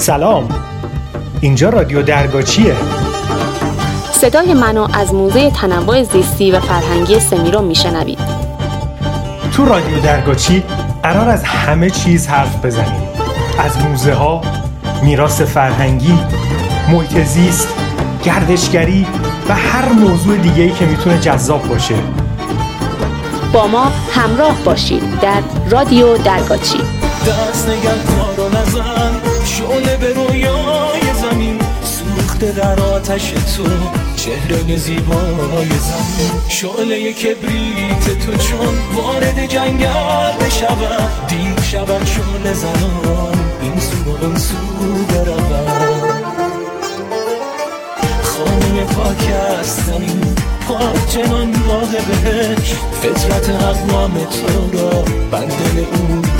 سلام. اینجا رادیو درگاچیه صدای منو از موزه تنوع زیستی و فرهنگی سمیرو میشنوید. تو رادیو درگاچی قرار از همه چیز حرف بزنیم. از موزه ها میراث فرهنگی محیط زیست گردشگری و هر موضوع دیگه ای که می‌تونه جذاب باشه. با ما همراه باشید در رادیو درگاچی دست نگه رو نزن. شعله به رویای زمین سوخته در آتش تو چهره زیبای زمین. شعله کبریت تو چون وارد جنگل بشود دیر شود شعله زنان این سو و اون سو برود. خانه پاک هستنی پاک چنان راه بهش فطرت اقوام تو را بندل اون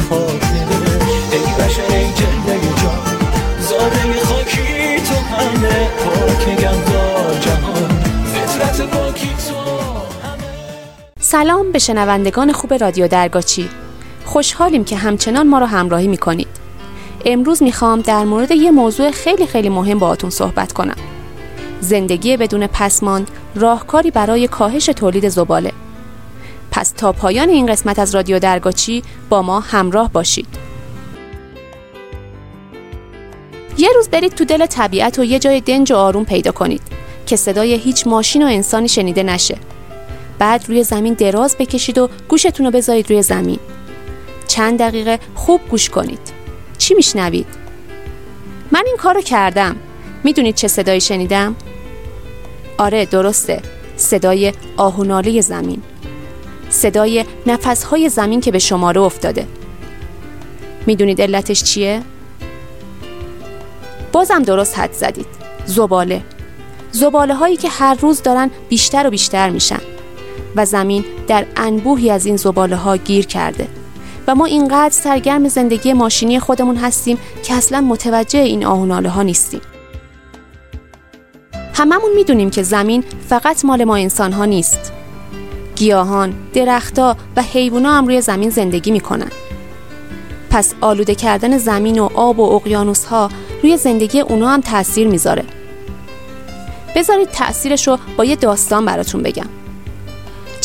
سلام به شنوندگان خوب رادیو درگاچی. خوشحالیم که همچنان ما رو همراهی می‌کنید. امروز می‌خوام در مورد یه موضوع خیلی خیلی مهم باهاتون صحبت کنم. زندگی بدون پسماند راهکاری برای کاهش تولید زباله. پس تا پایان این قسمت از رادیو درگاچی با ما همراه باشید. یه روز برید تو دل طبیعت و یه جای دنج و آروم پیدا کنید که صدای هیچ ماشین و انسانی شنیده نشه. بعد روی زمین دراز بکشید و گوشتون رو بذارید روی زمین. چند دقیقه خوب گوش کنید. چی میشنوید؟ من این کارو کردم. می‌دونید چه صدایی شنیدم؟ آره درسته. صدای آهوناله زمین. صدای نفسهای زمین که به شماره افتاده. می‌دونید علتش چیه؟ بازم درست حد زدید. زباله. زباله هایی که هر روز دارن بیشتر و بیشتر میشن. و زمین در انبوهی از این زباله ها گیر کرده. و ما اینقدر سرگرم زندگی ماشینی خودمون هستیم که اصلا متوجه این آهوناله ها نیستیم. هممون می‌دونیم که زمین فقط مال ما انسان ها نیست. گیاهان، درختها و حیوونا هم روی زمین زندگی می‌کنن. پس آلوده کردن زمین و آب و اقیانوس ها روی زندگی اونا هم تاثیر می‌ذاره. بذارید تأثیرش رو با یه داستان براتون بگم.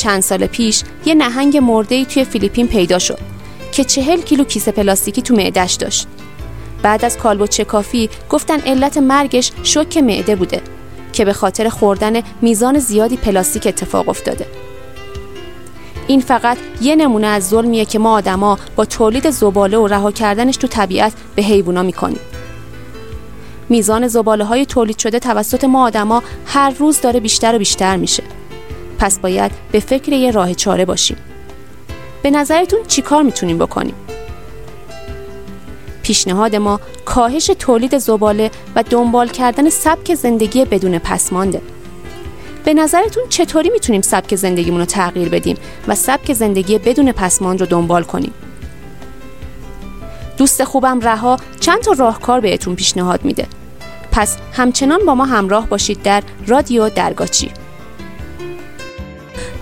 چند سال پیش یه نهنگ مرده توی فیلیپین پیدا شد که چهل کیلو کیسه پلاستیکی تو معدش داشت. بعد از کالبد چکافی گفتن علت مرگش شوک معده بوده که به خاطر خوردن میزان زیادی پلاستیک اتفاق افتاده. این فقط یه نمونه از ظلمیه که ما آدما با تولید زباله و رها کردنش تو طبیعت به حیوونا می‌کنیم. میزان زباله های تولید شده توسط ما آدما هر روز داره بیشتر و بیشتر میشه. پس باید به فکر یه راه چاره باشیم. به نظرتون چیکار می‌تونیم بکنیم؟ پیشنهاد ما کاهش تولید زباله و دنبال کردن سبک زندگی بدون پسمانده به نظرتون چطوری می‌تونیم سبک زندگیمون رو تغییر بدیم و سبک زندگی بدون پسماند رو دنبال کنیم؟ دوست خوبم رها چند تا راهکار بهتون پیشنهاد میده. پس همچنان با ما همراه باشید در رادیو درگاچی.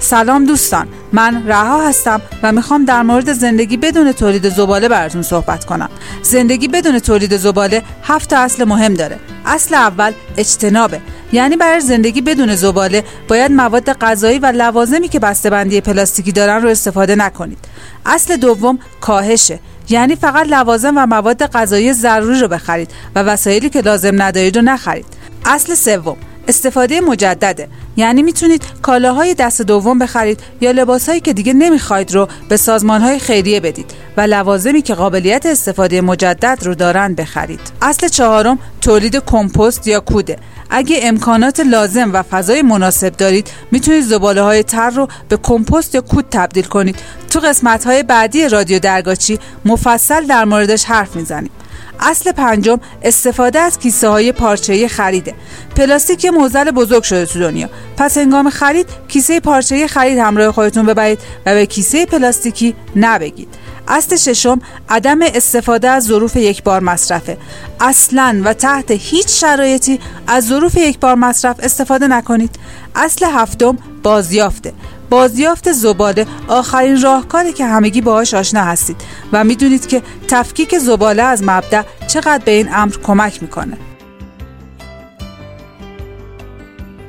سلام دوستان من رها هستم و می‌خوام در مورد زندگی بدون تولید زباله براتون صحبت کنم. زندگی بدون تولید زباله هفت اصل مهم داره. اصل اول اجتنابه. یعنی برای زندگی بدون زباله باید مواد غذایی و لوازمی که بسته‌بندی پلاستیکی دارن رو استفاده نکنید. اصل دوم کاهشه. یعنی فقط لوازم و مواد غذایی ضروری رو بخرید و وسایلی که لازم ندارید رو نخرید. اصل سوم استفاده مجدده. یعنی می‌تونید کالاهای دست دوم بخرید یا لباسهایی که دیگه نمی‌خواید رو به سازمانهای خیریه بدید و لوازمی که قابلیت استفاده مجدد رو دارن بخرید. اصل چهارم تولید کمپوست یا کوده. اگه امکانات لازم و فضای مناسب دارید می‌تونید زباله های تر رو به کمپوست یا کود تبدیل کنید. تو قسمت های بعدی رادیو درگاچی مفصل در موردش حرف می‌زنیم. اصل پنجم استفاده از کیسه های پارچه‌ای خریده پلاستیک یه موزل بزرگ شده تو دنیا. پس هنگام خرید کیسه پارچه‌ای خرید همراه خودتون ببرید و به کیسه پلاستیکی نبگید. اصل ششم عدم استفاده از ظروف یک بار مصرفه. اصلا و تحت هیچ شرایطی از ظروف یک بار مصرف استفاده نکنید. اصل هفتم بازیافته. بازیافت زباله آخرین راهکاری که همگی باهاش آشنا هستید و می‌دونید که تفکیک زباله از مبدع چقدر به این امر کمک می‌کنه.